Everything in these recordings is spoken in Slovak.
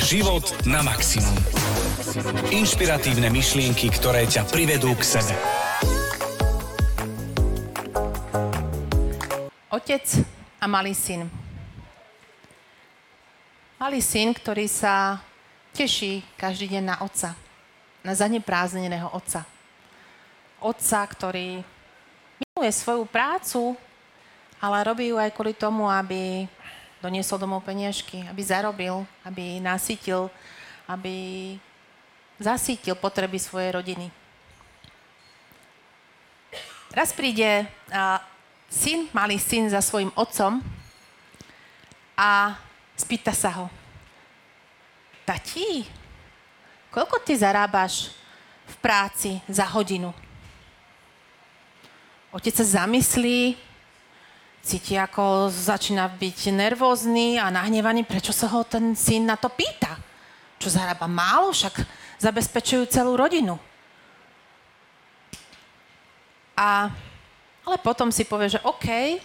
Život na maximum. Inšpiratívne myšlienky, ktoré ťa privedú k sebe. Otec a malý syn. Malý syn, ktorý sa teší každý deň na otca. Na zaneprázdneného otca. Otca, ktorý miluje svoju prácu, ale robí ju aj kvôli tomu, aby doniesol domov peniažky, aby zarobil, aby nasytil, aby zasítil potreby svojej rodiny. Raz príde a, syn, malý syn za svojim otcom a spýta sa ho. Tati, koľko ty zarábaš v práci za hodinu? Otec sa zamyslí, cíti, ako začína byť nervózny a nahnevaný, prečo sa ho ten syn na to pýta. Čo zarába málo, však zabezpečujú celú rodinu. A, ale potom si povie, že OK,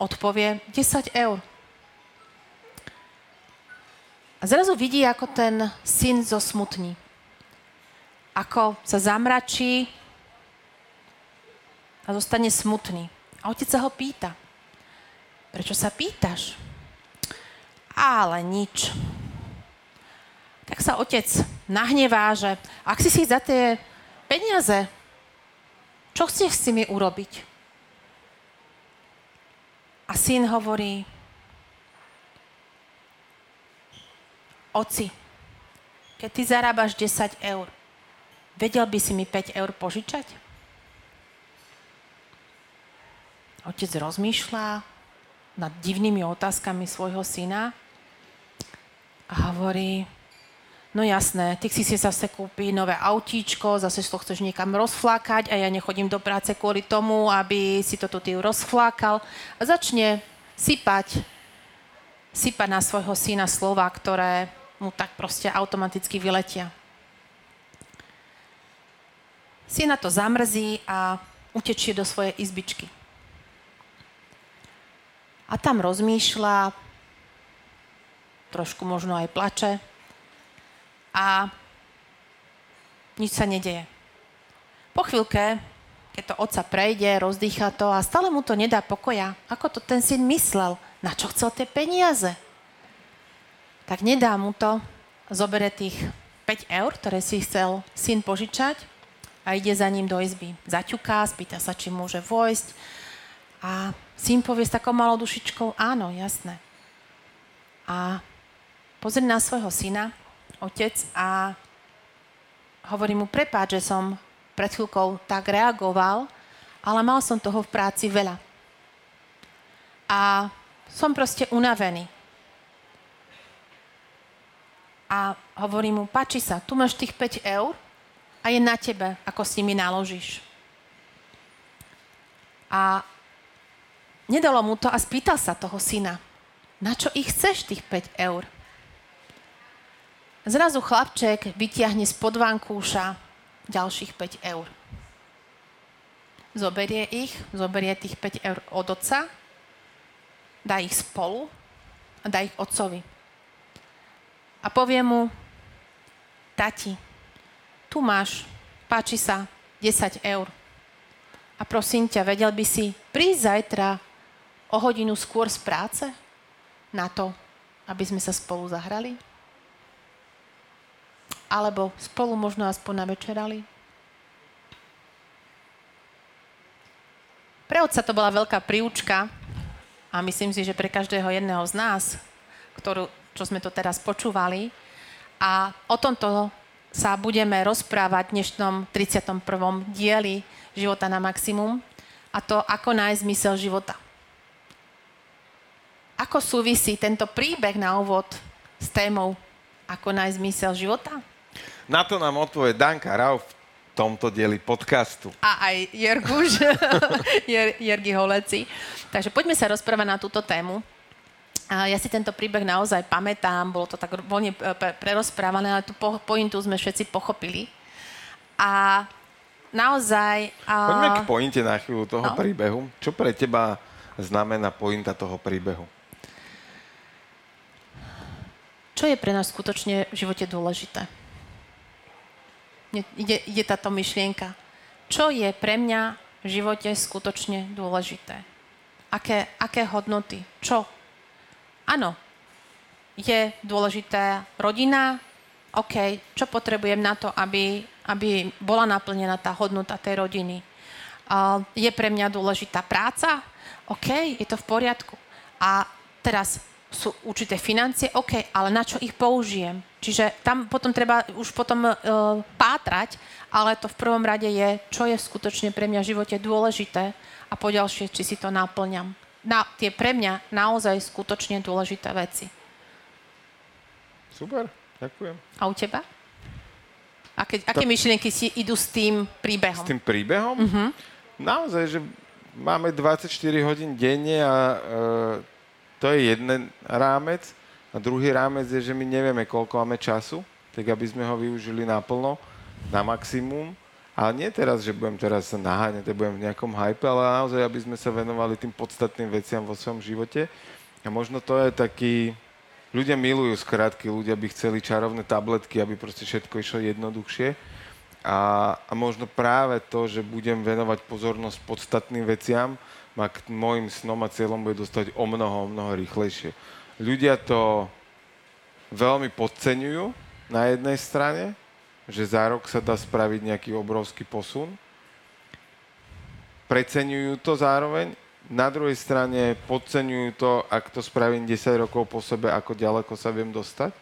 odpovie 10 eur. A zrazu vidí, ako ten syn zosmutní. Ako sa zamračí a zostane smutný. A otec sa ho pýta. Prečo sa pýtaš? Ale nič. Tak sa otec nahnevá, že ak si si za tie peniaze, čo chceš s nimi urobiť? A syn hovorí, oci, keď ty zarábaš 10 eur, vedel by si mi 5 eur požičať? Otec rozmýšľa, nad divnými otázkami svojho syna a hovorí, no jasné, ty si si zase kúpi nové autíčko, zase to chceš niekam rozflákať a ja nechodím do práce kvôli tomu, aby si to tu ty rozflákal a začne sypať, sypať na svojho syna slova, ktoré mu tak proste automaticky vyletia. Syna to zamrzí a utečie do svojej izbičky. A tam rozmýšľa, trošku možno aj plače a nič sa nedeje. Po chvíľke, keď to otca prejde, rozdýcha to a stále mu to nedá pokoja. Ako to ten syn myslel? Na čo chcel tie peniaze? Tak nedá mu to, zobere tých 5 eur, ktoré si chcel syn požičať a ide za ním do izby. Zaťuká, spýta sa, či môže vojsť a syn povie s takou malou dušičkou, áno, jasné. A pozrie na svojho syna, otec, a hovorí mu, prepáč, že som pred chvíľkou tak reagoval, ale mal som toho v práci veľa. A som proste unavený. A hovorí mu, páči sa, tu máš tých 5 eur a je na tebe, ako s nimi naložíš. A Nedalo mu to a spýtal sa toho syna, na čo ich chceš tých 5 eur? Zrazu chlapček vytiahne z podvankúša ďalších 5 eur. Zoberie ich, zoberie tých 5 eur od otca, dá ich spolu a dá ich otcovi. A povie mu, tati, tu máš, páči sa, 10 eur. A prosím ťa, vedel by si prísť zajtra o hodinu skôr z práce na to, aby sme sa spolu zahrali? Alebo spolu možno aspoň navečerali? Pre otca to bola veľká príučka a myslím si, že pre každého jedného z nás, ktorú, čo sme to teraz počúvali. A o tomto sa budeme rozprávať v dnešnom 31. dieli Života na maximum a to, ako nájsť zmysel života. Ako súvisí tento príbeh na úvod s témou Ako nájsť zmysel života? Na to nám odpovie Danka Rau v tomto dieli podcastu. A aj Jerguš, Jer, Jergy Holeci. Takže poďme sa rozprávať na túto tému. Ja si tento príbeh naozaj pamätám, bolo to tak voľne prerozprávané, ale tú pointu sme všetci pochopili. A naozaj... Poďme k pointe na chvíľu toho no? príbehu. Čo pre teba znamená pointa toho príbehu? Čo je pre nás skutočne v živote dôležité? Ide, ide táto myšlienka. Čo je pre mňa v živote skutočne dôležité? Aké, aké hodnoty? Čo? Áno, je dôležitá rodina, OK, čo potrebujem na to, aby, aby bola naplnená tá hodnota tej rodiny. Uh, je pre mňa dôležitá práca, OK, je to v poriadku. A teraz sú určité financie, OK, ale na čo ich použijem? Čiže tam potom treba už potom uh, pátrať, ale to v prvom rade je, čo je skutočne pre mňa v živote dôležité a poďalšie, či si to naplňam. Na tie pre mňa naozaj skutočne dôležité veci. Super, ďakujem. A u teba? Aké, aké myšlienky si idú s tým príbehom? S tým príbehom? Uh-huh. Naozaj, že máme 24 hodín denne a uh, to je jeden rámec. A druhý rámec je, že my nevieme, koľko máme času, tak aby sme ho využili naplno, na maximum. Ale nie teraz, že budem teraz naháňať, budem v nejakom hype, ale naozaj, aby sme sa venovali tým podstatným veciam vo svojom živote. A možno to je taký... Ľudia milujú skrátky, ľudia by chceli čarovné tabletky, aby proste všetko išlo jednoduchšie. A, a možno práve to, že budem venovať pozornosť podstatným veciam, ma k môjim snom a cieľom bude dostať o mnoho, o mnoho rýchlejšie. Ľudia to veľmi podceňujú na jednej strane, že za rok sa dá spraviť nejaký obrovský posun. Preceňujú to zároveň. Na druhej strane podceňujú to, ak to spravím 10 rokov po sebe, ako ďaleko sa viem dostať.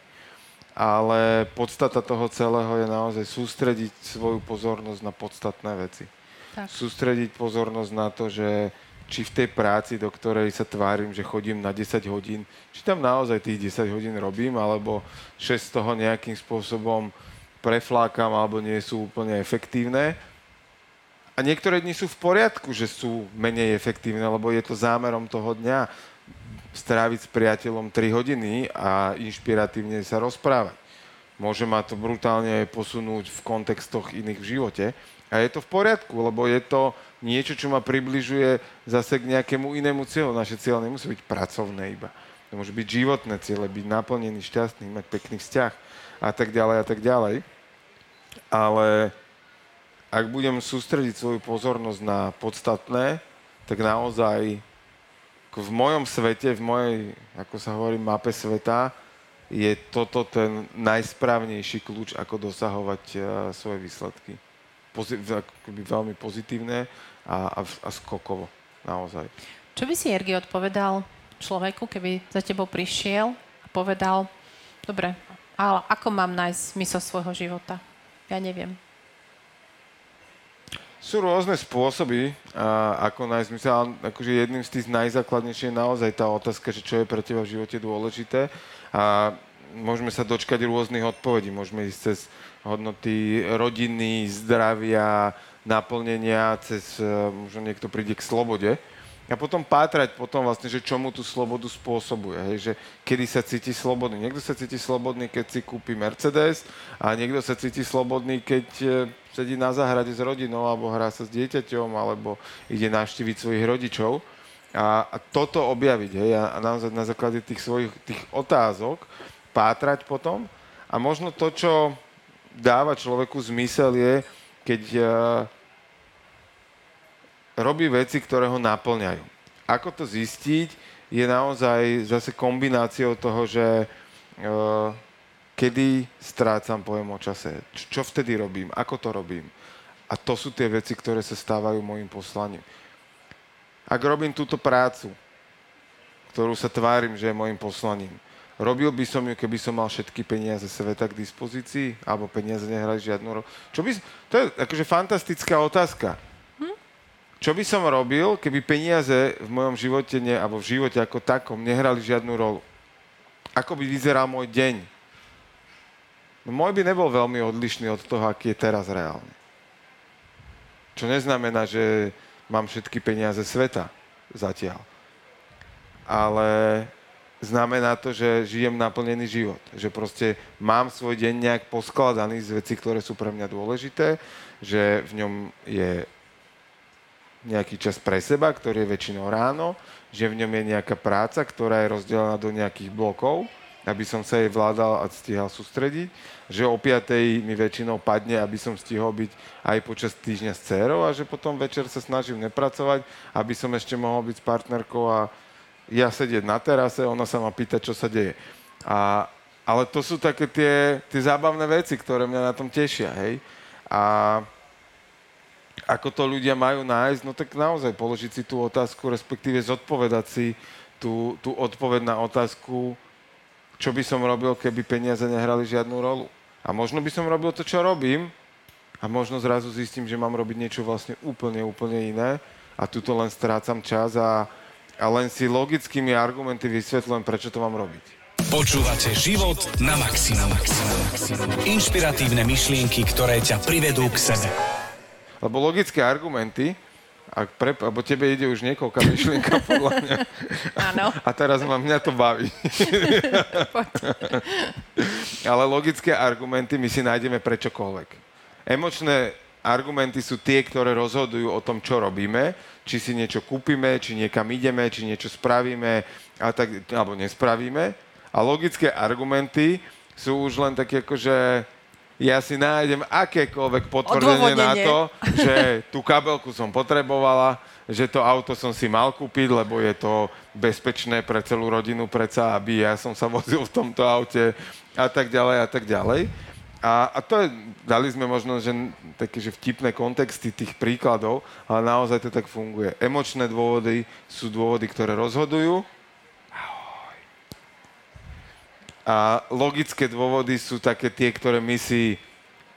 Ale podstata toho celého je naozaj sústrediť svoju pozornosť na podstatné veci. Tak. Sústrediť pozornosť na to, že či v tej práci, do ktorej sa tvárim, že chodím na 10 hodín, či tam naozaj tých 10 hodín robím, alebo 6 z toho nejakým spôsobom preflákam, alebo nie sú úplne efektívne. A niektoré dni sú v poriadku, že sú menej efektívne, lebo je to zámerom toho dňa stráviť s priateľom 3 hodiny a inšpiratívne sa rozprávať. Môže ma to brutálne posunúť v kontextoch iných v živote. A je to v poriadku, lebo je to niečo, čo ma približuje zase k nejakému inému cieľu. Naše cieľ nemusí byť pracovné iba. To môže byť životné ciele, byť naplnený, šťastný, mať pekný vzťah a tak ďalej a tak ďalej. Ale ak budem sústrediť svoju pozornosť na podstatné, tak naozaj v mojom svete, v mojej, ako sa hovorí, mape sveta, je toto ten najsprávnejší kľúč, ako dosahovať uh, svoje výsledky. Pozi- veľmi pozitívne a, a, a skokovo, naozaj. Čo by si, Ergi, odpovedal človeku, keby za tebou prišiel a povedal, dobre, ale ako mám nájsť smysl svojho života? Ja neviem. Sú rôzne spôsoby, a, ako nájsť zmysel, ale akože jedným z tých najzákladnejších je naozaj tá otázka, že čo je pre teba v živote dôležité. A môžeme sa dočkať rôznych odpovedí. Môžeme ísť cez hodnoty rodiny, zdravia, naplnenia, cez, e, možno niekto príde k slobode. A potom pátrať potom vlastne, že čo mu tú slobodu spôsobuje. Hej? Že kedy sa cíti slobodný. Niekto sa cíti slobodný, keď si kúpi Mercedes a niekto sa cíti slobodný, keď e, sedí na záhrade s rodinou alebo hrá sa s dieťaťom alebo ide navštíviť svojich rodičov. A, a toto objaviť, hej, a, a naozaj na základe tých svojich tých otázok pátrať potom. A možno to, čo dáva človeku zmysel je, keď uh, robí veci, ktoré ho naplňajú. Ako to zistiť, je naozaj zase kombináciou toho, že uh, kedy strácam pojem o čase, čo, vtedy robím, ako to robím. A to sú tie veci, ktoré sa stávajú môjim poslaním. Ak robím túto prácu, ktorú sa tvárim, že je môjim poslaním, Robil by som ju, keby som mal všetky peniaze sveta k dispozícii? Alebo peniaze nehrali žiadnu rolu? Čo by, to je akože fantastická otázka. Hm? Čo by som robil, keby peniaze v mojom živote, ne, alebo v živote ako takom nehrali žiadnu rolu? Ako by vyzeral môj deň? No môj by nebol veľmi odlišný od toho, aký je teraz reálne. Čo neznamená, že mám všetky peniaze sveta zatiaľ. Ale znamená to, že žijem naplnený život. Že proste mám svoj deň nejak poskladaný z veci, ktoré sú pre mňa dôležité, že v ňom je nejaký čas pre seba, ktorý je väčšinou ráno, že v ňom je nejaká práca, ktorá je rozdelená do nejakých blokov aby som sa jej vládal a stíhal sústrediť, že o 5 mi väčšinou padne, aby som stihol byť aj počas týždňa s dcerou a že potom večer sa snažím nepracovať, aby som ešte mohol byť s partnerkou a ja sedieť na terase, ona sa ma pýta, čo sa deje. A, ale to sú také tie, tie zábavné veci, ktoré mňa na tom tešia, hej. A ako to ľudia majú nájsť, no tak naozaj položiť si tú otázku, respektíve zodpovedať si tú, tú odpoveď na otázku, čo by som robil, keby peniaze nehrali žiadnu rolu. A možno by som robil to, čo robím, a možno zrazu zistím, že mám robiť niečo vlastne úplne, úplne iné a tuto len strácam čas a, a len si logickými argumenty vysvetľujem, prečo to mám robiť. Počúvate život na maximum. Inšpiratívne myšlienky, ktoré ťa privedú k sebe. Lebo logické argumenty ak pre, alebo tebe ide už niekoľká myšlienka podľa mňa. Áno. A teraz ma mňa to baví. Ale logické argumenty my si nájdeme pre čokoľvek. Emočné argumenty sú tie, ktoré rozhodujú o tom, čo robíme, či si niečo kúpime, či niekam ideme, či niečo spravíme, a tak, alebo nespravíme. A logické argumenty sú už len také ako, že ja si nájdem akékoľvek potvrdenie na to, že tú kabelku som potrebovala, že to auto som si mal kúpiť, lebo je to bezpečné pre celú rodinu, predsa, aby ja som sa vozil v tomto aute a tak ďalej a tak ďalej. A, a to je, dali sme možno, že také, že vtipné kontexty tých príkladov, ale naozaj to tak funguje. Emočné dôvody sú dôvody, ktoré rozhodujú A logické dôvody sú také tie, ktoré my si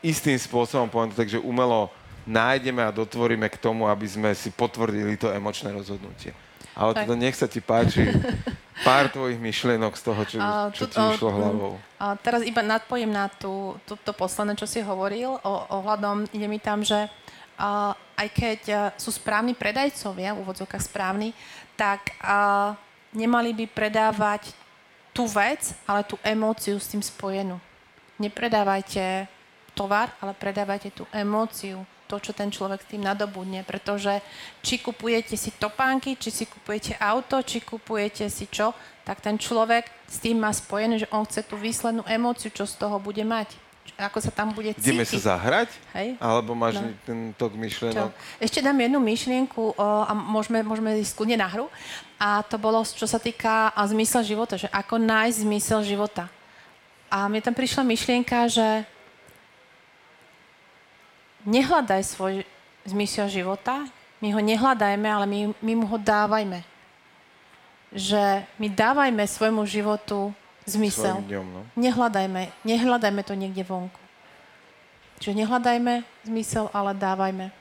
istým spôsobom, poviem to tak, že umelo nájdeme a dotvoríme k tomu, aby sme si potvrdili to emočné rozhodnutie. Ale teda nech sa ti páči pár tvojich myšlienok z toho, čo, čo ti išlo hlavou. A teraz iba nadpojím na tú, tú, to posledné, čo si hovoril o, ohľadom, ide mi tam, že a, aj keď a, sú správni predajcovia, v úvodzovkách správni, tak a, nemali by predávať tú vec, ale tú emóciu s tým spojenú. Nepredávajte tovar, ale predávajte tú emóciu, to, čo ten človek tým nadobudne, pretože či kupujete si topánky, či si kupujete auto, či kupujete si čo, tak ten človek s tým má spojené, že on chce tú výslednú emóciu, čo z toho bude mať ako sa tam bude cítiť. Ideme sa zahrať? Hej? Alebo máš no. ten tok myšlienok? Čo? Ešte dám jednu myšlienku o, a môžeme, môžeme ísť kľudne na hru. A to bolo, čo sa týka a zmysel života, že ako nájsť zmysel života. A mne tam prišla myšlienka, že nehľadaj svoj zmysel života, my ho nehľadajme, ale my, my mu ho dávajme. Že my dávajme svojmu životu zmysel. Dňom, no. Nehľadajme, nehľadajme to niekde vonku. Čiže nehľadajme zmysel, ale dávajme.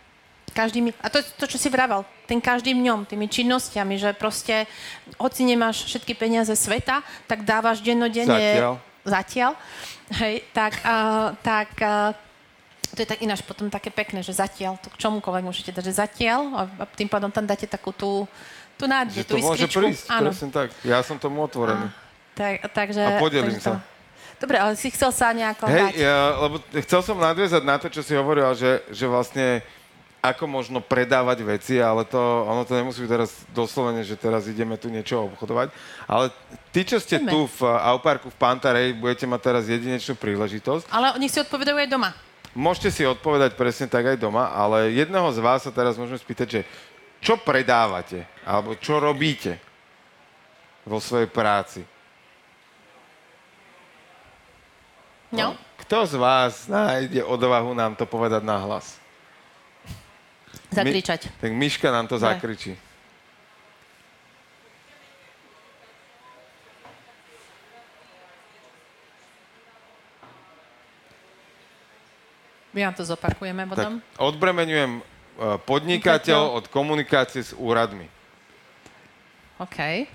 Každými, a to je to, čo si vravel, ten každým dňom, tými činnosťami, že proste, hoci nemáš všetky peniaze sveta, tak dávaš dennodenne... Zatiaľ. Zatiaľ. Hej, tak, uh, tak uh, to je tak ináč potom také pekné, že zatiaľ, to k čomukoľvek môžete dať, že zatiaľ a tým pádom tam dáte takú tú, tú nádej, tú to môže prísť, Áno. presne tak. Ja som tomu otvorený. A. Tak, takže, a podelím takže to... sa. Dobre, ale si chcel sa nejako Hej, ja, lebo chcel som nadviezať na to, čo si hovoril, že, že vlastne ako možno predávať veci, ale to, ono to nemusí byť teraz doslovene, že teraz ideme tu niečo obchodovať. Ale tí, čo ste Ideme. tu v Auparku v Pantarej, budete mať teraz jedinečnú príležitosť. Ale oni si odpovedajú aj doma. Môžete si odpovedať presne tak aj doma, ale jedného z vás sa teraz môžeme spýtať, že čo predávate? Alebo čo robíte vo svojej práci? No. Kto z vás nájde odvahu nám to povedať na hlas? Zakričať. My, tak Miška nám to zakričí. My vám to zopakujeme potom. Tak odbremenujem e, podnikateľ od komunikácie s úradmi. OK.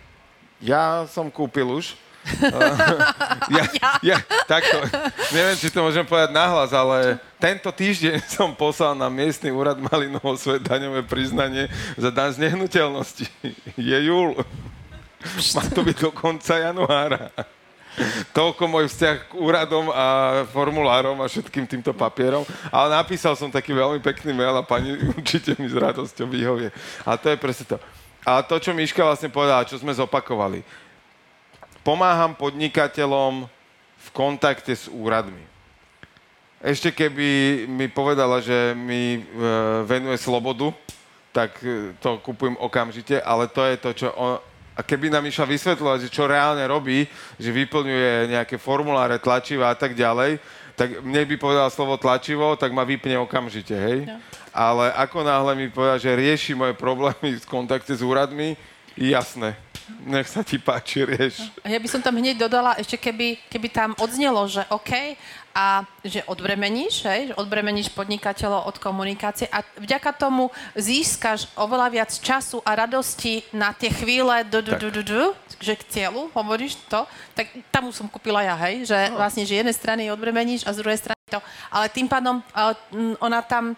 Ja som kúpil už ja, ja, takto, neviem, či to môžem povedať nahlas, ale tento týždeň som poslal na miestny úrad Malinovo svoje daňové priznanie za dan z nehnuteľnosti. Je júl. Má to byť do konca januára. Toľko môj vzťah k úradom a formulárom a všetkým týmto papierom. Ale napísal som taký veľmi pekný mail a pani určite mi s radosťou vyhovie. A to je presne to. A to, čo Miška vlastne povedala, čo sme zopakovali pomáham podnikateľom v kontakte s úradmi. Ešte keby mi povedala, že mi e, venuje slobodu, tak e, to kupujem okamžite, ale to je to, čo on, a keby nám išla vysvetľovať, že čo reálne robí, že vyplňuje nejaké formuláre, tlačiva a tak ďalej, tak mne by povedal slovo tlačivo, tak ma vypne okamžite, hej? No. Ale ako náhle mi povedal, že rieši moje problémy v kontakte s úradmi, jasné nech sa ti páči, rieš. Ja by som tam hneď dodala, ešte keby, keby tam odznelo, že OK, a že odbremeníš, hej, že odbremeníš podnikateľov od komunikácie a vďaka tomu získaš oveľa viac času a radosti na tie chvíle, du, du, du, du, du, že k cieľu, hovoríš to, tak tam už som kúpila ja, hej, že no. vlastne, že jednej strany odbremeníš a z druhej strany to. Ale tým pádom ona tam,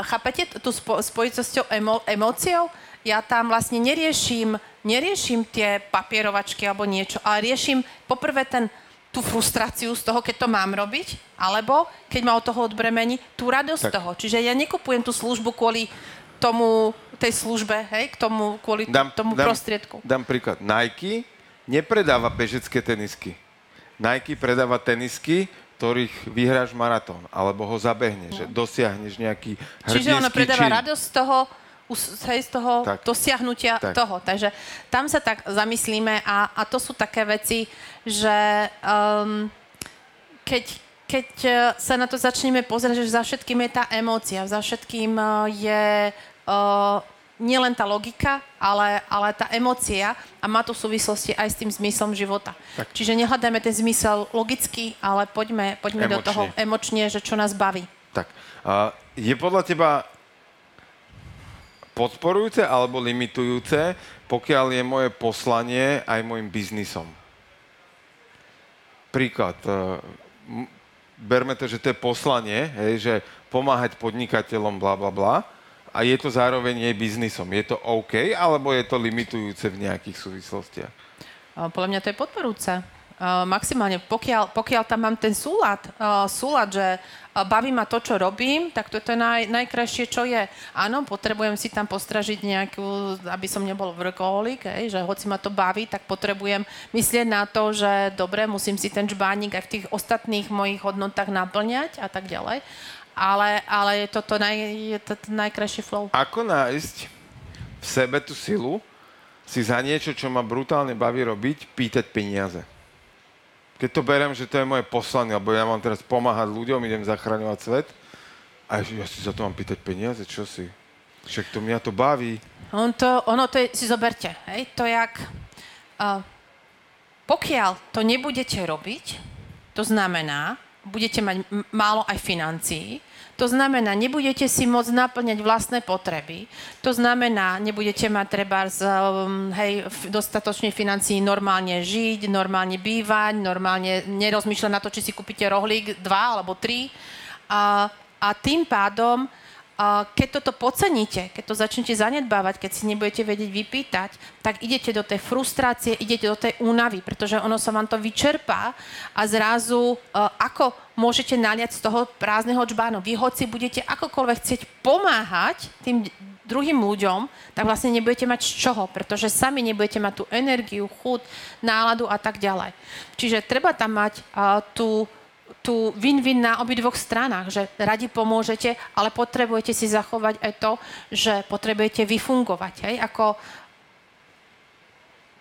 chápete, tú spo, spojitosťou emo, emóciou, ja tam vlastne neriešim neriešim tie papierovačky alebo niečo, ale riešim poprvé ten, tú frustráciu z toho, keď to mám robiť, alebo keď ma od toho odbremení, tú radosť tak. toho. Čiže ja nekupujem tú službu kvôli tomu, tej službe, hej, k tomu, kvôli dám, tomu dám, prostriedku. Dám príklad. Nike nepredáva bežecké tenisky. Nike predáva tenisky, ktorých vyhráš maratón, alebo ho zabehneš, no. že dosiahneš nejaký Čiže ona predáva čin. radosť z toho, hej, z toho tak. dosiahnutia tak. toho. Takže tam sa tak zamyslíme a, a to sú také veci, že um, keď, keď e, sa na to začneme pozrieť, že za všetkým je tá emócia, za všetkým e, je uh, nielen tá logika, ale, ale tá emócia a má to súvislosti aj s tým zmyslom života. Tak. Čiže nehľadajme ten zmysel logicky, ale poďme, poďme do toho emočne, že čo nás baví. Tak. Uh, je podľa teba podporujúce alebo limitujúce, pokiaľ je moje poslanie aj môjim biznisom. Príklad. E, berme to, že to je poslanie, hej, že pomáhať podnikateľom, bla, bla, bla. A je to zároveň jej biznisom. Je to OK, alebo je to limitujúce v nejakých súvislostiach? Podľa mňa to je podporujúce. Maximálne, pokiaľ, pokiaľ tam mám ten súlad, súlad, že baví ma to, čo robím, tak to je naj, najkrajšie, čo je. Áno, potrebujem si tam postražiť nejakú, aby som nebol workaholic, hej, že hoci ma to baví, tak potrebujem myslieť na to, že dobre, musím si ten žbánik aj v tých ostatných mojich hodnotách naplňať a tak ďalej. Ale, ale je to to, naj, je to, najkrajšie flow. Ako nájsť v sebe tú silu si za niečo, čo ma brutálne baví robiť, pýtať peniaze? Keď to beriem, že to je moje poslanie, lebo ja mám teraz pomáhať ľuďom, idem zachraňovať svet, a ja si za to mám pýtať peniaze, čo si? Však to mňa to baví. On to, ono to je, si zoberte, hej, to jak, uh, pokiaľ to nebudete robiť, to znamená, budete mať m- málo aj financií, to znamená, nebudete si môcť naplňať vlastné potreby. To znamená, nebudete mať treba z, um, hej, dostatočne financií normálne žiť, normálne bývať, normálne nerozmýšľať na to, či si kúpite rohlík dva alebo tri. A, a tým pádom keď toto podceníte, keď to začnete zanedbávať, keď si nebudete vedieť vypýtať, tak idete do tej frustrácie, idete do tej únavy, pretože ono sa vám to vyčerpá a zrazu uh, ako môžete naliať z toho prázdneho čbánu. Vy hoci budete akokoľvek chcieť pomáhať tým druhým ľuďom, tak vlastne nebudete mať z čoho, pretože sami nebudete mať tú energiu, chud, náladu a tak ďalej. Čiže treba tam mať uh, tú tu win-win na obidvoch stranách, že radi pomôžete, ale potrebujete si zachovať aj to, že potrebujete vyfungovať. Hej? Ako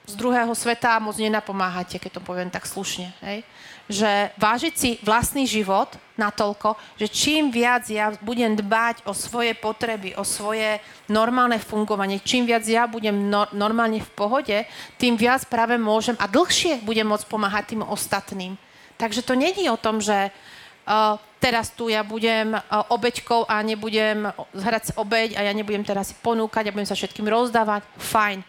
z druhého sveta moc nenapomáhate, keď to poviem tak slušne. Hej? Že vážiť si vlastný život natoľko, že čím viac ja budem dbať o svoje potreby, o svoje normálne fungovanie, čím viac ja budem no, normálne v pohode, tým viac práve môžem a dlhšie budem môcť pomáhať tým ostatným. Takže to není o tom, že uh, teraz tu ja budem uh, obeťkou a nebudem hrať obeť a ja nebudem teraz ponúkať a budem sa všetkým rozdávať. Fajn.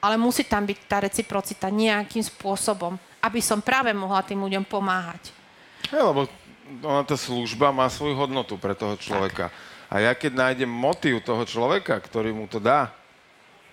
Ale musí tam byť tá reciprocita nejakým spôsobom, aby som práve mohla tým ľuďom pomáhať. Ja, lebo ona tá služba má svoju hodnotu pre toho človeka. Tak. A ja keď nájdem motív toho človeka, ktorý mu to dá,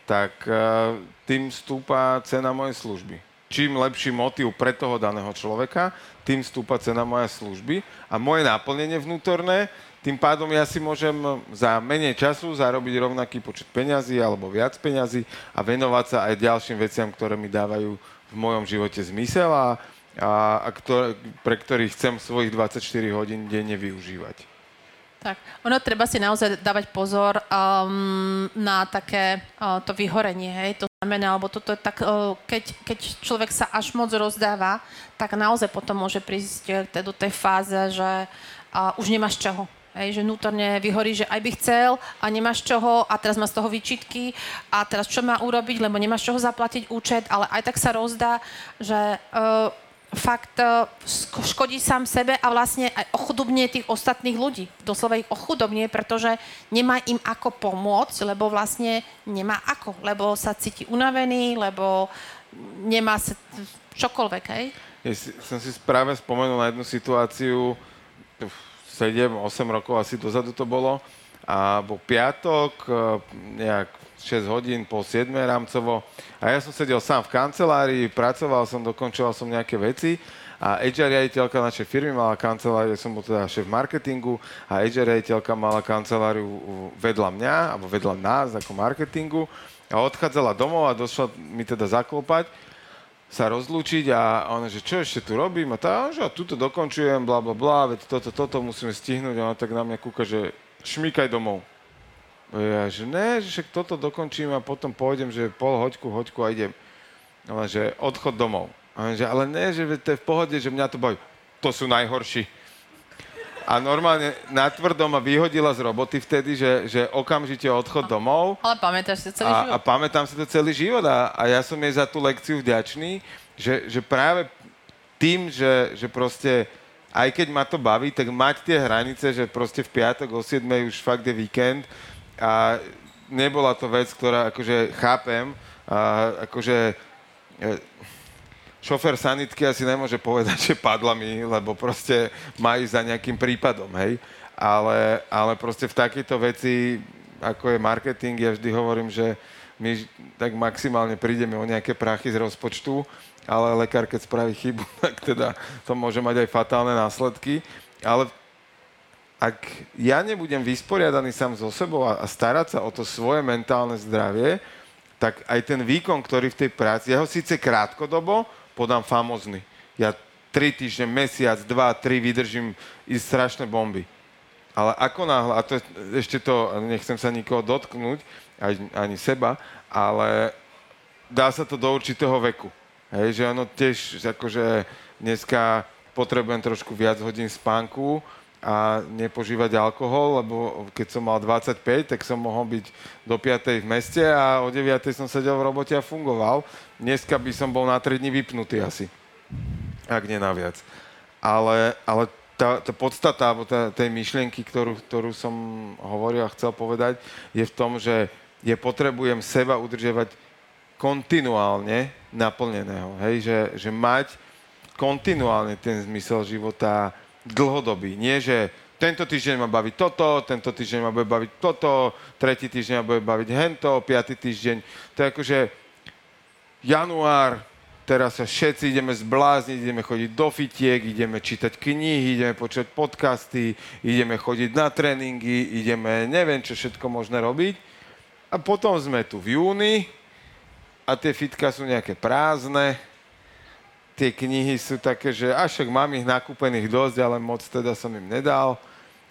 tak uh, tým stúpa cena mojej služby čím lepší motív pre toho daného človeka, tým stúpa cena mojej služby a moje náplnenie vnútorné, tým pádom ja si môžem za menej času zarobiť rovnaký počet peňazí alebo viac peňazí a venovať sa aj ďalším veciam, ktoré mi dávajú v mojom živote zmysel a, a, a ktor, pre ktorý chcem svojich 24 hodín denne využívať. Tak, ono treba si naozaj dávať pozor um, na také uh, to vyhorenie, hej, to znamená, alebo toto je tak, uh, keď, keď človek sa až moc rozdáva, tak naozaj potom môže prísť uh, do tej fáze, že už nemáš čoho. Hej, že vnútorne vyhorí, že aj by chcel a nemáš čoho a teraz má z toho výčitky a teraz čo má urobiť, lebo nemáš čoho zaplatiť účet, ale aj tak sa rozdá, že uh, fakt uh, škodí sám sebe a vlastne aj ochudobnie tých ostatných ľudí. Doslova ich ochudobnie, pretože nemá im ako pomôcť, lebo vlastne nemá ako, lebo sa cíti unavený, lebo nemá sa čokoľvek, hej? Ja som si práve spomenul na jednu situáciu, 7-8 rokov asi dozadu to bolo. A bol piatok, e, nejak 6 hodín, po 7 rámcovo. A ja som sedel sám v kancelárii, pracoval som, dokončoval som nejaké veci a HR riaditeľka našej firmy mala kanceláriu, som bol teda šéf marketingu a HR riaditeľka mala kanceláriu vedľa mňa, alebo vedľa nás ako marketingu a odchádzala domov a došla mi teda zaklopať sa rozlúčiť a ona, že čo ešte tu robím a tá, že tuto dokončujem, bla bla bla, veď toto, toto musíme stihnúť a ona tak na mňa kúka, že šmíkaj domov. A ja, že ne, že však toto dokončím a potom pôjdem, že pol hoďku, hoďku a idem. Ale že odchod domov. A že ale ne, že to je v pohode, že mňa to baví. To sú najhorší a normálne natvrdo ma vyhodila z roboty vtedy, že, že okamžite odchod domov. Ale pamätáš si celý a, život. A pamätám si to celý život a, a ja som jej za tú lekciu vďačný, že, že práve tým, že, že proste aj keď ma to baví, tak mať tie hranice, že proste v piatok o 7 už fakt je víkend a nebola to vec, ktorá akože chápem, a akože šofer sanitky asi nemôže povedať, že padla mi, lebo proste má ísť za nejakým prípadom, hej. Ale, ale proste v takejto veci, ako je marketing, ja vždy hovorím, že my tak maximálne prídeme o nejaké prachy z rozpočtu, ale lekár, keď spraví chybu, tak teda to môže mať aj fatálne následky. Ale ak ja nebudem vysporiadaný sám so sebou a, starať sa o to svoje mentálne zdravie, tak aj ten výkon, ktorý v tej práci, ja ho síce krátkodobo, podám famozny. Ja tri týždne, mesiac, dva, tri vydržím ísť strašné bomby. Ale ako náhle, a to ešte to, nechcem sa nikoho dotknúť, ani, ani seba, ale dá sa to do určitého veku. Hej, že ono tiež, akože dneska potrebujem trošku viac hodín spánku a nepožívať alkohol, lebo keď som mal 25, tak som mohol byť do 5. v meste a o 9. som sedel v robote a fungoval. Dneska by som bol na 3 dní vypnutý asi, ak nie na viac. Ale, ale tá, tá podstata alebo tá, tej myšlienky, ktorú, ktorú som hovoril a chcel povedať, je v tom, že je potrebujem seba udržiavať kontinuálne naplneného. Hej? Že, že mať kontinuálne ten zmysel života dlhodobý. Nie, že tento týždeň ma baví toto, tento týždeň ma bude baviť toto, tretí týždeň ma bude baviť hento, piatý týždeň. To je akože január, teraz sa všetci ideme zblázniť, ideme chodiť do fitiek, ideme čítať knihy, ideme počať podcasty, ideme chodiť na tréningy, ideme neviem, čo všetko možné robiť. A potom sme tu v júni a tie fitka sú nejaké prázdne, tie knihy sú také, že až však mám ich nakúpených dosť, ale moc teda som im nedal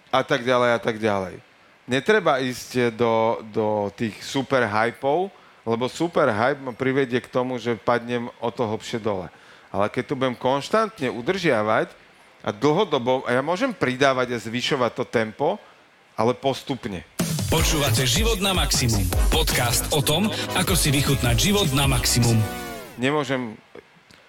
a tak ďalej a tak ďalej. Netreba ísť do, do tých super hypov, lebo super hype ma privedie k tomu, že padnem o to hlbšie dole. Ale keď tu budem konštantne udržiavať a dlhodobo, a ja môžem pridávať a zvyšovať to tempo, ale postupne. Počúvate Život na maximum. Podcast o tom, ako si vychutnať život na maximum. Nemôžem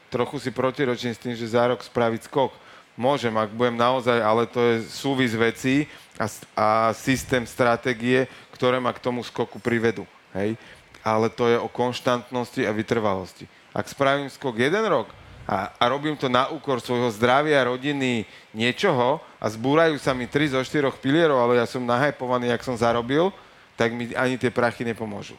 trochu si protiročím s tým, že za rok spraviť skok. Môžem, ak budem naozaj, ale to je súvis vecí a, a systém stratégie, ktoré ma k tomu skoku privedú. Hej? Ale to je o konštantnosti a vytrvalosti. Ak spravím skok jeden rok a, a robím to na úkor svojho zdravia, rodiny, niečoho a zbúrajú sa mi tri zo štyroch pilierov, ale ja som nahajpovaný, jak som zarobil, tak mi ani tie prachy nepomôžu.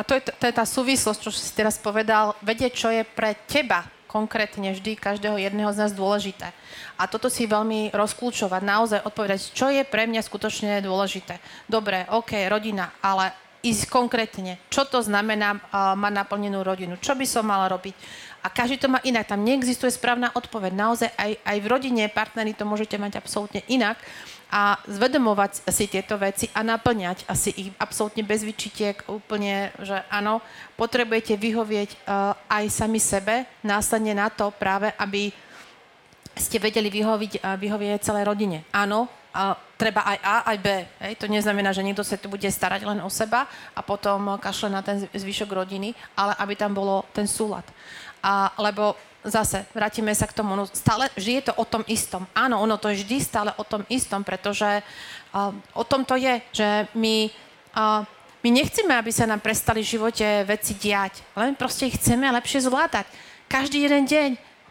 A to je, to je tá súvislosť, čo si teraz povedal, vedieť, čo je pre teba konkrétne vždy každého jedného z nás dôležité. A toto si veľmi rozklúčovať, naozaj odpovedať, čo je pre mňa skutočne dôležité. Dobre, OK, rodina, ale ísť konkrétne. Čo to znamená uh, mať naplnenú rodinu? Čo by som mala robiť? A každý to má inak. Tam neexistuje správna odpoveď. Naozaj aj, aj v rodine, partneri to môžete mať absolútne inak a zvedomovať si tieto veci a naplňať asi ich absolútne bez vyčitiek úplne, že áno, potrebujete vyhovieť uh, aj sami sebe, následne na to práve, aby ste vedeli vyhoviť, uh, vyhovieť celej rodine. Áno, a treba aj A, aj B. Hej? To neznamená, že niekto sa tu bude starať len o seba a potom kašle na ten zvyšok rodiny, ale aby tam bolo ten súlad. A, lebo zase, vrátime sa k tomu, no stále vždy to o tom istom. Áno, ono to je vždy stále o tom istom, pretože uh, o tom to je, že my, uh, my nechceme, aby sa nám prestali v živote veci diať, len proste ich chceme lepšie zvládať. Každý jeden deň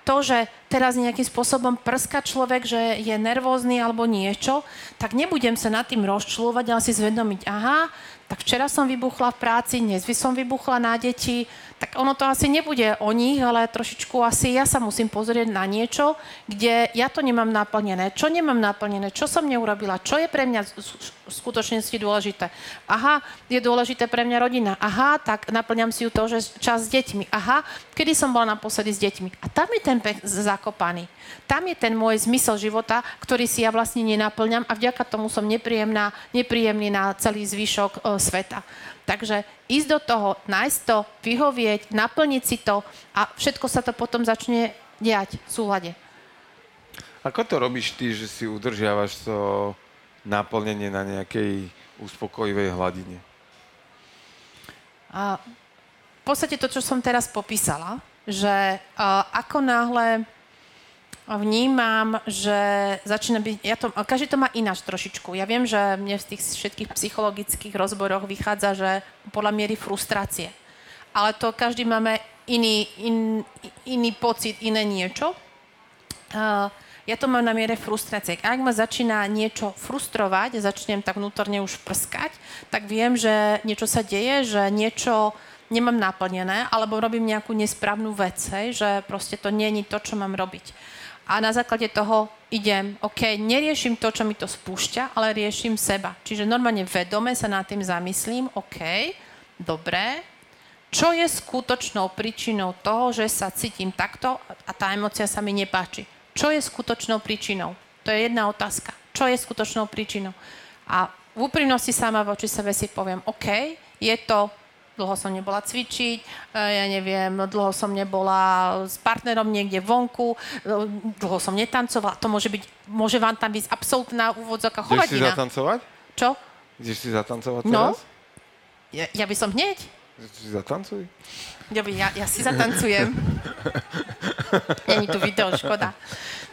to, že teraz nejakým spôsobom prska človek, že je nervózny alebo niečo, tak nebudem sa nad tým rozčľúvať, ale si zvedomiť, aha, tak včera som vybuchla v práci, dnes by som vybuchla na deti, tak ono to asi nebude o nich, ale trošičku asi ja sa musím pozrieť na niečo, kde ja to nemám naplnené. Čo nemám naplnené? Čo som neurobila? Čo je pre mňa v skutočnosti dôležité? Aha, je dôležité pre mňa rodina. Aha, tak naplňam si ju to, že čas s deťmi. Aha, kedy som bola naposledy s deťmi? A tam je ten pek zakopaný. Tam je ten môj zmysel života, ktorý si ja vlastne nenaplňam a vďaka tomu som nepríjemná, nepríjemný na celý zvyšok e, sveta. Takže ísť do toho, nájsť to, vyhovieť, naplniť si to a všetko sa to potom začne diať v súlade. Ako to robíš ty, že si udržiavaš to naplnenie na nejakej uspokojivej hladine? A v podstate to, čo som teraz popísala, že ako náhle vnímam, že začína byť, ja to, každý to má ináč trošičku. Ja viem, že mne v tých všetkých psychologických rozboroch vychádza, že podľa miery frustrácie. Ale to každý máme iný, in, iný pocit, iné niečo. Uh, ja to mám na miere frustrácie. Ak ma začína niečo frustrovať, začnem tak vnútorne už prskať, tak viem, že niečo sa deje, že niečo nemám naplnené, alebo robím nejakú nesprávnu vec, hej, že proste to nie je to, čo mám robiť a na základe toho idem, OK, neriešim to, čo mi to spúšťa, ale riešim seba. Čiže normálne vedome sa nad tým zamyslím, OK, dobre, čo je skutočnou príčinou toho, že sa cítim takto a tá emocia sa mi nepáči? Čo je skutočnou príčinou? To je jedna otázka. Čo je skutočnou príčinou? A v úprimnosti sama voči sebe si poviem, OK, je to dlho som nebola cvičiť, e, ja neviem, dlho som nebola s partnerom niekde vonku, e, dlho som netancovala. To môže byť, môže vám tam byť absolútna úvodzovka hovadina. Ideš si zatancovať? Čo? Ideš si zatancovať no. teraz? Ja, ja by som hneď. Si zatancuj. Ja, ja, ja si zatancujem. Není tu video, škoda.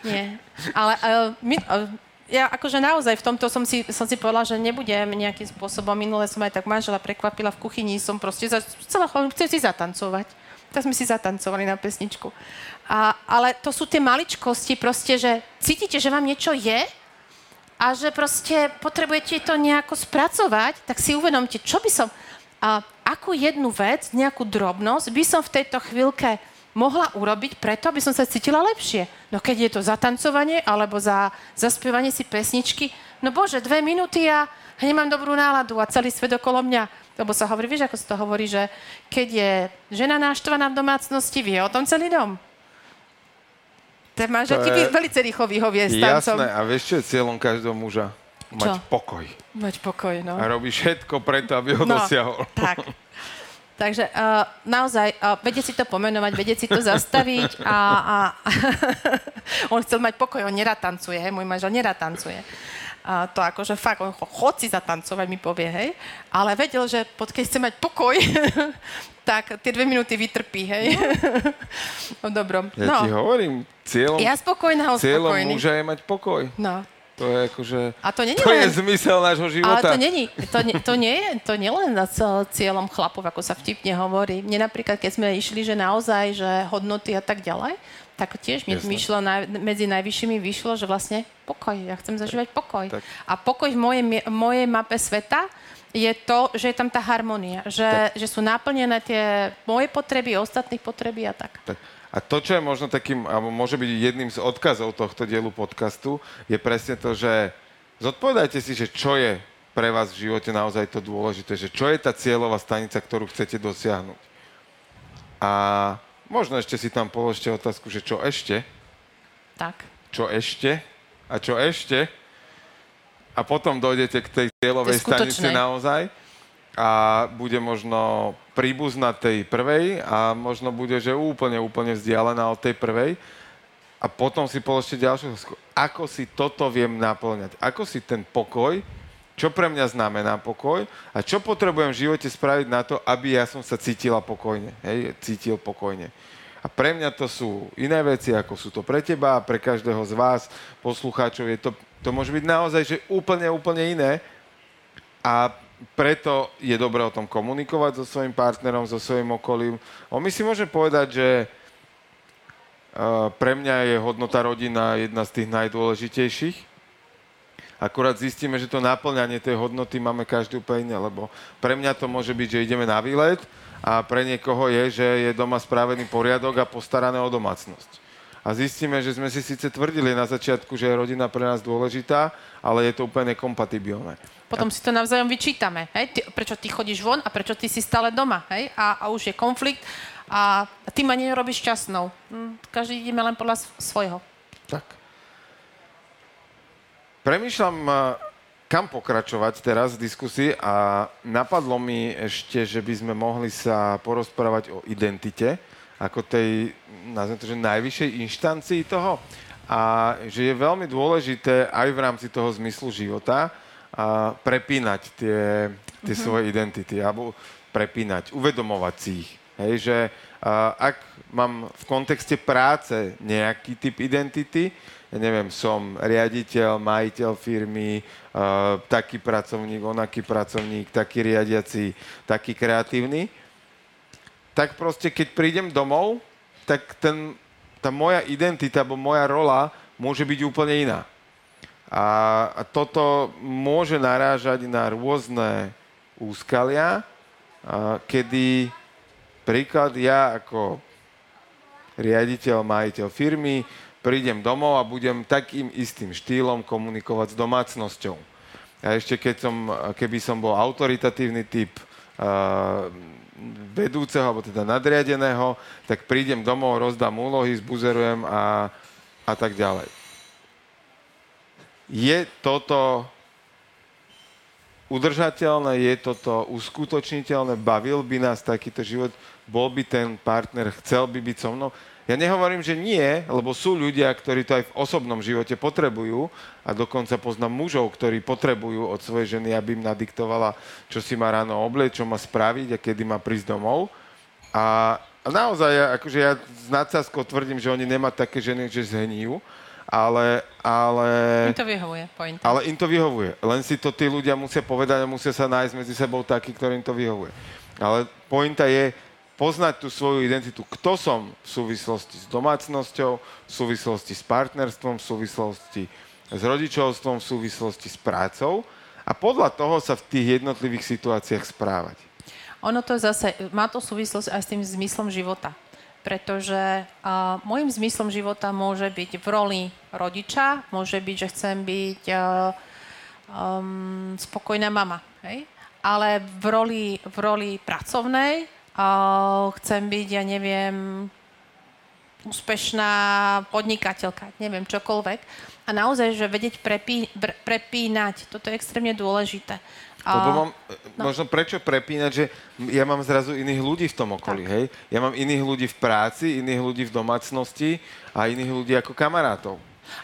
Nie. Ale uh, my, uh, ja akože naozaj v tomto som si, som si povedala, že nebudem nejakým spôsobom, minule som aj tak manžela prekvapila v kuchyni, som proste za, chcela, chcem si zatancovať. Tak sme si zatancovali na pesničku. A, ale to sú tie maličkosti proste, že cítite, že vám niečo je a že proste potrebujete to nejako spracovať, tak si uvedomte, čo by som, a, akú jednu vec, nejakú drobnosť by som v tejto chvíľke mohla urobiť preto, aby som sa cítila lepšie. No keď je to za tancovanie alebo za zaspievanie si pesničky, no bože, dve minúty a nemám dobrú náladu a celý svet okolo mňa. Lebo sa hovorí, vieš, ako sa to hovorí, že keď je žena náštvaná v domácnosti, vie o tom celý dom. Ten manžel ti je... veľmi rýchlo vyhovie s tancom. Jasné, a vieš, čo je cieľom každého muža? Mať čo? pokoj. Mať pokoj, no. A robí všetko preto, aby ho no, dosiahol. Tak. Takže uh, naozaj, uh, vedieť si to pomenovať, vedieť si to zastaviť a, a on chcel mať pokoj, on nerad tancuje, hej, môj manžel nerad tancuje. A to akože fakt, on chod si zatancovať, mi povie, hej. Ale vedel, že pod, keď chce mať pokoj, tak tie dve minúty vytrpí, hej. No. no dobrom. Ja no. ti hovorím, cieľom, ja spokojná, cieľom muža je mať pokoj. No, to je akože... A to, to len, je zmysel nášho života. Ale to, není, to, nie, to nie je to nie len cieľom chlapov, ako sa vtipne hovorí. Mne napríklad, keď sme išli, že naozaj, že hodnoty a tak ďalej, tak tiež mi vyšlo, medzi najvyššími vyšlo, že vlastne pokoj. Ja chcem zažívať pokoj. Tak. A pokoj v mojej, mojej mape sveta je to, že je tam tá harmonia. Že, že sú naplnené tie moje potreby, ostatných potreby a tak. tak. A to, čo je možno takým, alebo môže byť jedným z odkazov tohto dielu podcastu, je presne to, že zodpovedajte si, že čo je pre vás v živote naozaj to dôležité, že čo je tá cieľová stanica, ktorú chcete dosiahnuť. A Možno ešte si tam položte otázku, že čo ešte? Tak. Čo ešte? A čo ešte? A potom dojdete k tej cieľovej stanici naozaj a bude možno príbuzná tej prvej a možno bude, že úplne, úplne vzdialená od tej prvej. A potom si položte ďalšiu otázku. Ako si toto viem naplňať? Ako si ten pokoj, čo pre mňa znamená pokoj a čo potrebujem v živote spraviť na to, aby ja som sa cítila pokojne, hej, cítil pokojne. A pre mňa to sú iné veci, ako sú to pre teba a pre každého z vás, poslucháčov, je to, to môže byť naozaj že úplne, úplne iné. A preto je dobré o tom komunikovať so svojím partnerom, so svojím okolím. On my si môže povedať, že uh, pre mňa je hodnota rodina jedna z tých najdôležitejších Akurát zistíme, že to naplňanie tej hodnoty máme každý úplne iné, lebo pre mňa to môže byť, že ideme na výlet a pre niekoho je, že je doma spravený poriadok a postarané o domácnosť. A zistíme, že sme si síce tvrdili na začiatku, že je rodina pre nás dôležitá, ale je to úplne kompatibilné. Potom si to navzájom vyčítame. Hej? Ty, prečo ty chodíš von a prečo ty si stále doma. Hej? A, a už je konflikt a ty ma nerobíš šťastnou. Hm, každý ideme len podľa svojho. Tak. Premýšľam, eh, kam pokračovať teraz v diskusii a napadlo mi ešte, že by sme mohli sa porozprávať o identite, ako tej, nazvem to, že najvyššej inštancii toho. A že je veľmi dôležité aj v rámci toho zmyslu života a prepínať tie, tie mm-hmm. svoje identity, alebo prepínať, uvedomovať si ich. Hej, že a, ak mám v kontexte práce nejaký typ identity, ja neviem, som riaditeľ, majiteľ firmy, uh, taký pracovník, onaký pracovník, taký riadiaci, taký kreatívny, tak proste keď prídem domov, tak ten, tá moja identita alebo moja rola môže byť úplne iná. A, a toto môže narážať na rôzne úskalia, a, kedy príklad ja ako riaditeľ, majiteľ firmy prídem domov a budem takým istým štýlom komunikovať s domácnosťou. A ešte keď som, keby som bol autoritatívny typ uh, vedúceho, alebo teda nadriadeného, tak prídem domov, rozdám úlohy, zbuzerujem a, a tak ďalej. Je toto udržateľné, je toto uskutočniteľné, bavil by nás takýto život, bol by ten partner, chcel by byť so mnou. Ja nehovorím, že nie, lebo sú ľudia, ktorí to aj v osobnom živote potrebujú a dokonca poznám mužov, ktorí potrebujú od svojej ženy, aby im nadiktovala, čo si má ráno oblieť, čo má spraviť a kedy má prísť domov. A naozaj, akože ja s nadsázkou tvrdím, že oni nemá také ženy, že zhníjú, ale, ale... Im to vyhovuje, point. Ale im to vyhovuje. Len si to tí ľudia musia povedať a musia sa nájsť medzi sebou takí, ktorým to vyhovuje. Ale pointa je, poznať tú svoju identitu, kto som v súvislosti s domácnosťou, v súvislosti s partnerstvom, v súvislosti s rodičovstvom, v súvislosti s prácou a podľa toho sa v tých jednotlivých situáciách správať. Ono to zase, má to súvislosť aj s tým zmyslom života. Pretože uh, môjim zmyslom života môže byť v roli rodiča, môže byť, že chcem byť uh, um, spokojná mama. Hej? Ale v roli, v roli pracovnej chcem byť, ja neviem, úspešná podnikateľka, neviem, čokoľvek. A naozaj, že vedieť prepí, br, prepínať, toto je extrémne dôležité. Lebo mám, no. možno prečo prepínať, že ja mám zrazu iných ľudí v tom okolí, tak. hej? Ja mám iných ľudí v práci, iných ľudí v domácnosti a iných ľudí ako kamarátov.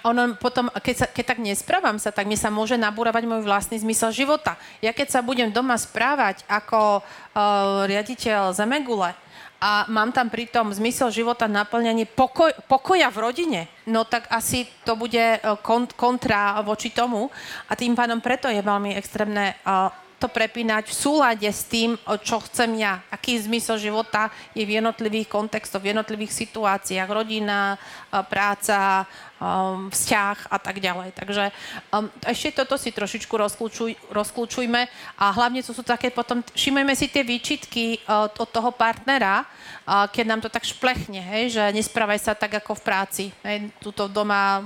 Ono potom, keď, sa, keď tak nesprávam sa, tak mi sa môže nabúravať môj vlastný zmysel života. Ja keď sa budem doma správať ako uh, riaditeľ Zemegule, a mám tam pritom zmysel života naplňanie pokoj, pokoja v rodine, no tak asi to bude e, kont, kontra voči tomu a tým pádom preto je veľmi extrémne uh, to prepínať v súlade s tým, čo chcem ja, aký zmysel života je v jednotlivých kontextoch, v jednotlivých situáciách, rodina, práca, vzťah a tak ďalej. Takže um, ešte toto si trošičku rozklúčuj, rozklúčujme a hlavne to sú také potom, všimajme si tie výčitky uh, od toho partnera, uh, keď nám to tak šplechne, hej, že nesprávaj sa tak ako v práci, hej, tuto doma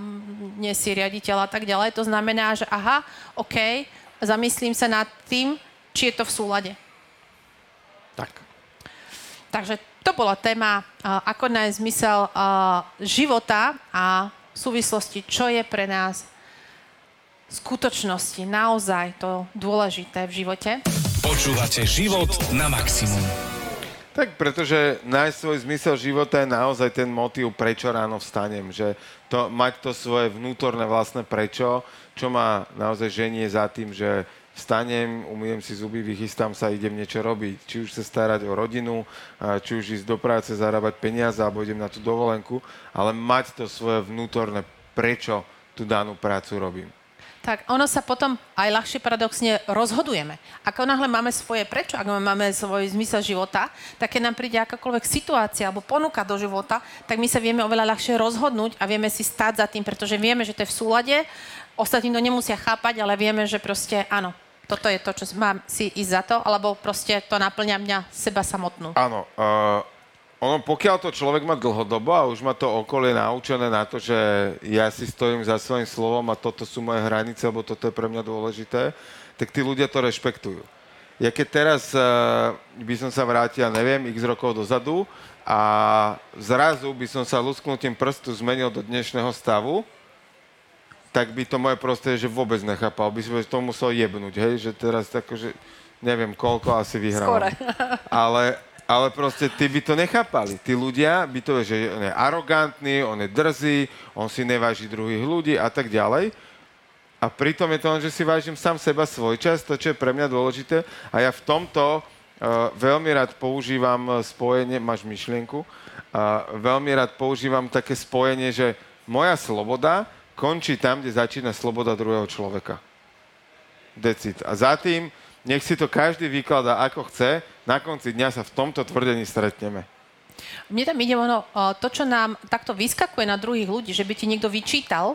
nie si riaditeľ a tak ďalej. To znamená, že aha, OK, zamyslím sa nad tým, či je to v súlade. Tak. Takže to bola téma, ako nájsť zmysel života a v súvislosti, čo je pre nás v skutočnosti naozaj to dôležité v živote. Počúvate život na maximum. Tak pretože nájsť svoj zmysel života je naozaj ten motív, prečo ráno vstanem. Že to, mať to svoje vnútorné vlastné prečo, čo ma naozaj ženie za tým, že vstanem, umiem si zuby, vychystám sa, idem niečo robiť. Či už sa starať o rodinu, či už ísť do práce, zarábať peniaze, alebo idem na tú dovolenku, ale mať to svoje vnútorné prečo tú danú prácu robím tak ono sa potom aj ľahšie paradoxne rozhodujeme. Ako náhle máme svoje prečo, ak máme svoj zmysel života, tak keď nám príde akákoľvek situácia alebo ponuka do života, tak my sa vieme oveľa ľahšie rozhodnúť a vieme si stať za tým, pretože vieme, že to je v súlade. Ostatní to nemusia chápať, ale vieme, že proste áno, toto je to, čo mám si ísť za to, alebo proste to naplňa mňa seba samotnú. Áno, uh ono, pokiaľ to človek má dlhodobo a už má to okolie naučené na to, že ja si stojím za svojím slovom a toto sú moje hranice, lebo toto je pre mňa dôležité, tak tí ľudia to rešpektujú. Ja keď teraz uh, by som sa vrátil, neviem, x rokov dozadu a zrazu by som sa lusknutím prstu zmenil do dnešného stavu, tak by to moje prostredie, že vôbec nechápal. By som to musel jebnúť, hej, že teraz že neviem koľko asi vyhral. Ale, ale proste ty by to nechápali. Tí ľudia by to, že on je arogantný, on je drzý, on si neváži druhých ľudí a tak ďalej. A pritom je to len, že si vážim sám seba svoj čas, to, čo je pre mňa dôležité. A ja v tomto uh, veľmi rád používam spojenie, máš myšlienku, uh, veľmi rád používam také spojenie, že moja sloboda končí tam, kde začína sloboda druhého človeka. Decid. A za tým nech si to každý vykladá ako chce, na konci dňa sa v tomto tvrdení stretneme. Mne tam ide ono, to, čo nám takto vyskakuje na druhých ľudí, že by ti niekto vyčítal,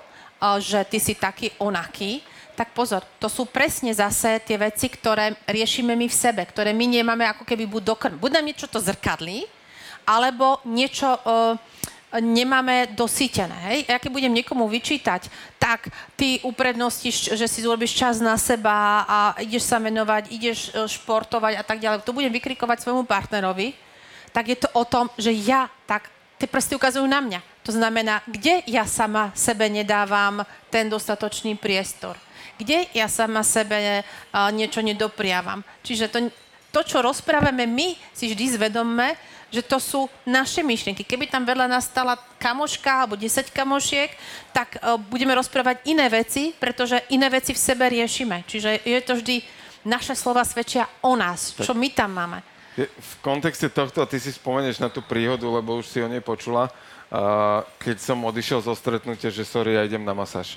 že ty si taký onaký, tak pozor, to sú presne zase tie veci, ktoré riešime my v sebe, ktoré my nemáme ako keby buď dokrm. Buď nám niečo to zrkadlí, alebo niečo... Uh, nemáme dosýtené. Hej? Ja keď budem niekomu vyčítať, tak ty uprednostíš, že si urobíš čas na seba a ideš sa venovať, ideš e, športovať a tak ďalej, to budem vykrikovať svojmu partnerovi, tak je to o tom, že ja tak, tie prsty ukazujú na mňa. To znamená, kde ja sama sebe nedávam ten dostatočný priestor. Kde ja sama sebe uh, niečo nedopriavam. Čiže to, to, čo rozprávame my, si vždy zvedomme, že to sú naše myšlienky. Keby tam vedľa nás stala kamoška alebo 10 kamošiek, tak uh, budeme rozprávať iné veci, pretože iné veci v sebe riešime. Čiže je to vždy, naše slova svedčia o nás, čo my tam máme. V kontexte tohto, ty si spomeneš na tú príhodu, lebo už si o nej počula, uh, keď som odišiel zo stretnutia, že sorry, ja idem na masáž.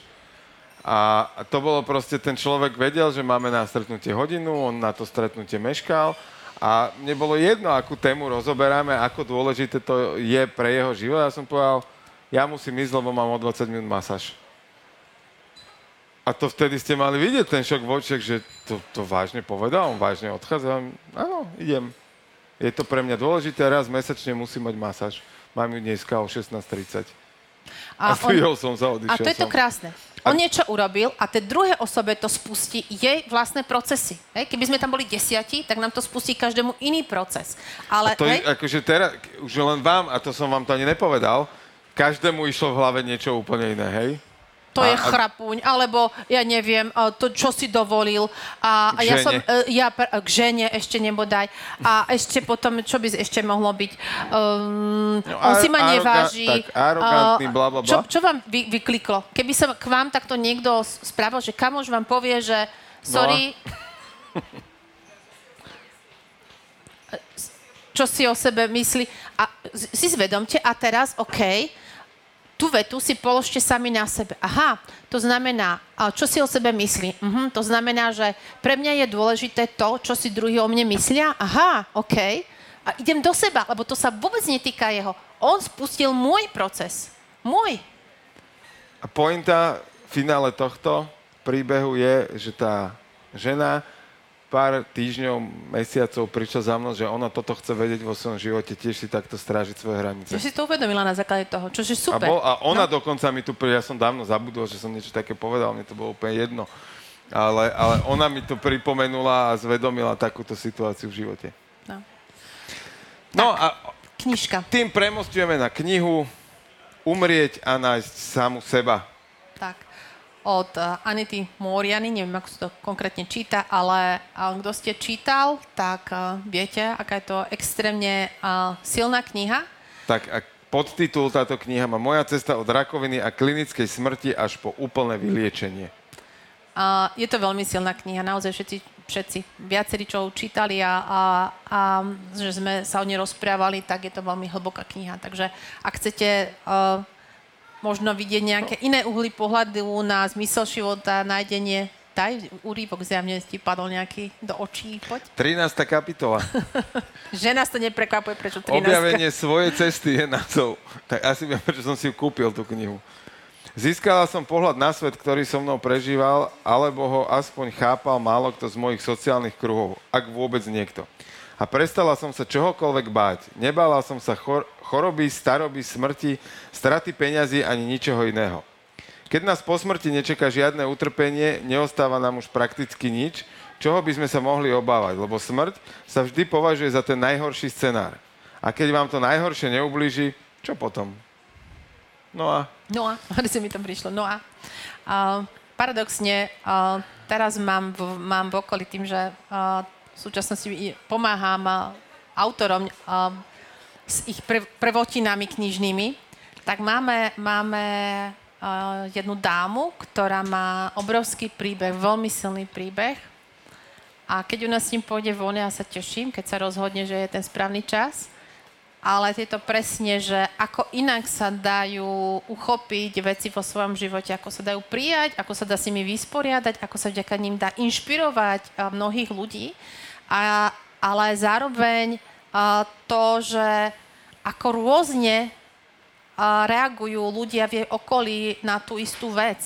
A to bolo proste, ten človek vedel, že máme na stretnutie hodinu, on na to stretnutie meškal a mne bolo jedno, akú tému rozoberáme, ako dôležité to je pre jeho život. Ja som povedal, ja musím ísť, lebo mám o 20 minút masáž. A to vtedy ste mali vidieť ten šok v očiach, že to, to vážne povedal, on vážne odchádza. Áno, idem. Je to pre mňa dôležité, raz mesačne musím mať masáž. Mám ju dneska o 16.30. A, a on, som sa, A to je to krásne. On niečo urobil a tej druhé osobe to spustí jej vlastné procesy. Hej? Keby sme tam boli desiati, tak nám to spustí každému iný proces. Ale, a to hej? je, akože teraz, už len vám, a to som vám to ani nepovedal, každému išlo v hlave niečo úplne iné, hej? To a, je chrapuň, alebo ja neviem, to, čo si dovolil. A, a ja som, e, ja k žene ešte nebodaj. A ešte potom, čo by ešte mohlo byť? Um, no, on si ma neváži. Tak, arogantný, bla, bla, bla. Čo, čo vám vy, vykliklo? Keby sa k vám takto niekto spravil, že kamož vám povie, že sorry, no. čo si o sebe myslí. A si zvedomte, a teraz, OK, tú vetu si položte sami na sebe. Aha, to znamená, čo si o sebe myslí. Uh-huh, to znamená, že pre mňa je dôležité to, čo si druhý o mne myslia. Aha, OK. A idem do seba, lebo to sa vôbec netýka jeho. On spustil môj proces. Môj. A pointa v finále tohto príbehu je, že tá žena pár týždňov, mesiacov prišla za mnou, že ona toto chce vedieť vo svojom živote, tiež si takto strážiť svoje hranice. Ja si to uvedomila na základe toho, čo je super. A, bol, a ona no. dokonca mi tu, ja som dávno zabudol, že som niečo také povedal, mne to bolo úplne jedno. Ale, ale ona mi to pripomenula a zvedomila takúto situáciu v živote. No, no a knižka. Tým premostujeme na knihu Umrieť a nájsť samu seba. Tak, od uh, Anity Moriany, neviem, ako sa to konkrétne číta, ale uh, kto ste čítal, tak uh, viete, aká je to extrémne silná kniha. Tak a podtitul táto kniha má Moja cesta od rakoviny a klinickej smrti až po úplné vyliečenie. Uh, je to veľmi silná kniha, naozaj všetci, všetci viacerí, čo čítali a, a, a že sme sa o nej rozprávali, tak je to veľmi hlboká kniha. Takže ak chcete uh, možno vidieť nejaké iné uhly pohľadu na zmysel života, nájdenie, daj úrývok zjavne ti padol nejaký do očí, poď. 13. kapitola. Že nás to neprekvapuje, prečo 13. Objavenie svojej cesty je názov. Tak asi viem, prečo som si ju kúpil, tú knihu. Získala som pohľad na svet, ktorý so mnou prežíval, alebo ho aspoň chápal málo kto z mojich sociálnych kruhov, ak vôbec niekto. A prestala som sa čohokoľvek báť. Nebala som sa chor- choroby, staroby, smrti, straty peňazí ani ničoho iného. Keď nás po smrti nečaká žiadne utrpenie, neostáva nám už prakticky nič, čoho by sme sa mohli obávať, lebo smrť sa vždy považuje za ten najhorší scenár. A keď vám to najhoršie neublíži, čo potom? No a No a, si mi to prišlo, no a. Uh, paradoxne, uh, teraz mám v, mám v okolí tým, že uh, v súčasnosti pomáham autorom s ich pre, prevotinami knižnými, tak máme, máme jednu dámu, ktorá má obrovský príbeh, veľmi silný príbeh. A keď nás s ním pôjde von, ja sa teším, keď sa rozhodne, že je ten správny čas. Ale to presne, že ako inak sa dajú uchopiť veci vo svojom živote, ako sa dajú prijať, ako sa dá s nimi vysporiadať, ako sa vďaka ním dá inšpirovať mnohých ľudí, a, ale zároveň a, to, že ako rôzne a, reagujú ľudia v jej okolí na tú istú vec.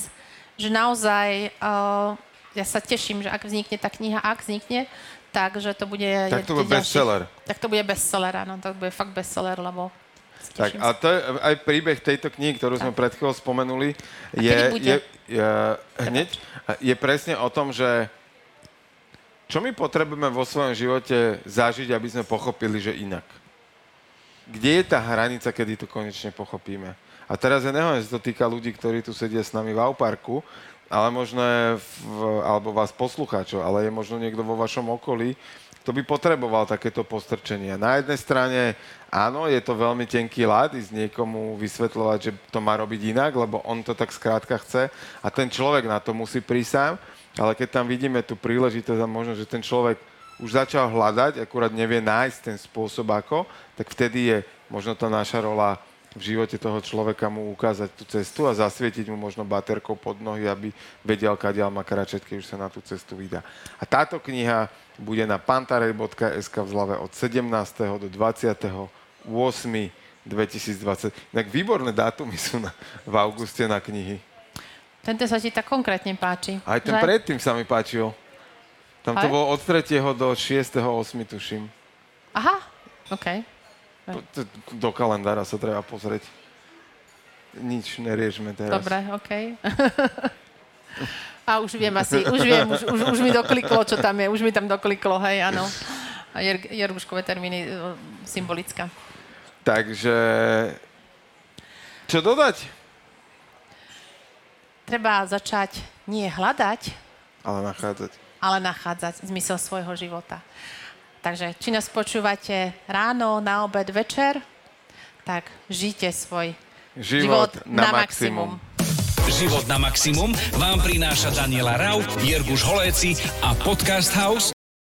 Že naozaj, a, ja sa teším, že ak vznikne tá kniha, ak vznikne, takže to bude... Tak to bude bestseller. Tak to bude bestseller, áno, to bude fakt bestseller, lebo... Tak a to je aj príbeh tejto knihy, ktorú sme pred chvíľou spomenuli, je, je, je, hneď, je presne o tom, že čo my potrebujeme vo svojom živote zažiť, aby sme pochopili, že inak. Kde je tá hranica, kedy to konečne pochopíme? A teraz ja nehovorím, že to týka ľudí, ktorí tu sedia s nami v Auparku, ale možno je v, alebo vás poslucháčov, ale je možno niekto vo vašom okolí, kto by potreboval takéto postrčenie. Na jednej strane, áno, je to veľmi tenký ľad ísť niekomu vysvetľovať, že to má robiť inak, lebo on to tak skrátka chce a ten človek na to musí prísť sám, ale keď tam vidíme tú príležitosť a možno, že ten človek už začal hľadať, akurát nevie nájsť ten spôsob ako, tak vtedy je možno tá naša rola v živote toho človeka mu ukázať tú cestu a zasvietiť mu možno baterkou pod nohy, aby vedel, kadiaľ má kráčať, keď už sa na tú cestu vydá. A táto kniha bude na pantarej.sk v zlave od 17. do 28. 2020. Inak výborné dátumy sú na, v auguste na knihy. Tento sa ti tak konkrétne páči. Aj ten že? predtým sa mi páčil. Tam to Aj? bolo od 3. do 6. 8. tuším. Aha, OK. Do kalendára sa treba pozrieť. Nič neriešme teraz. Dobre, OK. A už viem asi, už viem, už, už, už mi dokliklo, čo tam je, už mi tam dokliklo, hej, áno. A Jer, Jerguškové termíny, symbolická. Takže... Čo dodať? Treba začať nie hľadať, Ale nachádzať. ale nachádzať zmysel svojho života. Takže, či nás počúvate ráno, na obed, večer, tak žite svoj Život, na, maximum. Život na maximum vám prináša Daniela Rau, Jirguš Holéci a Podcast House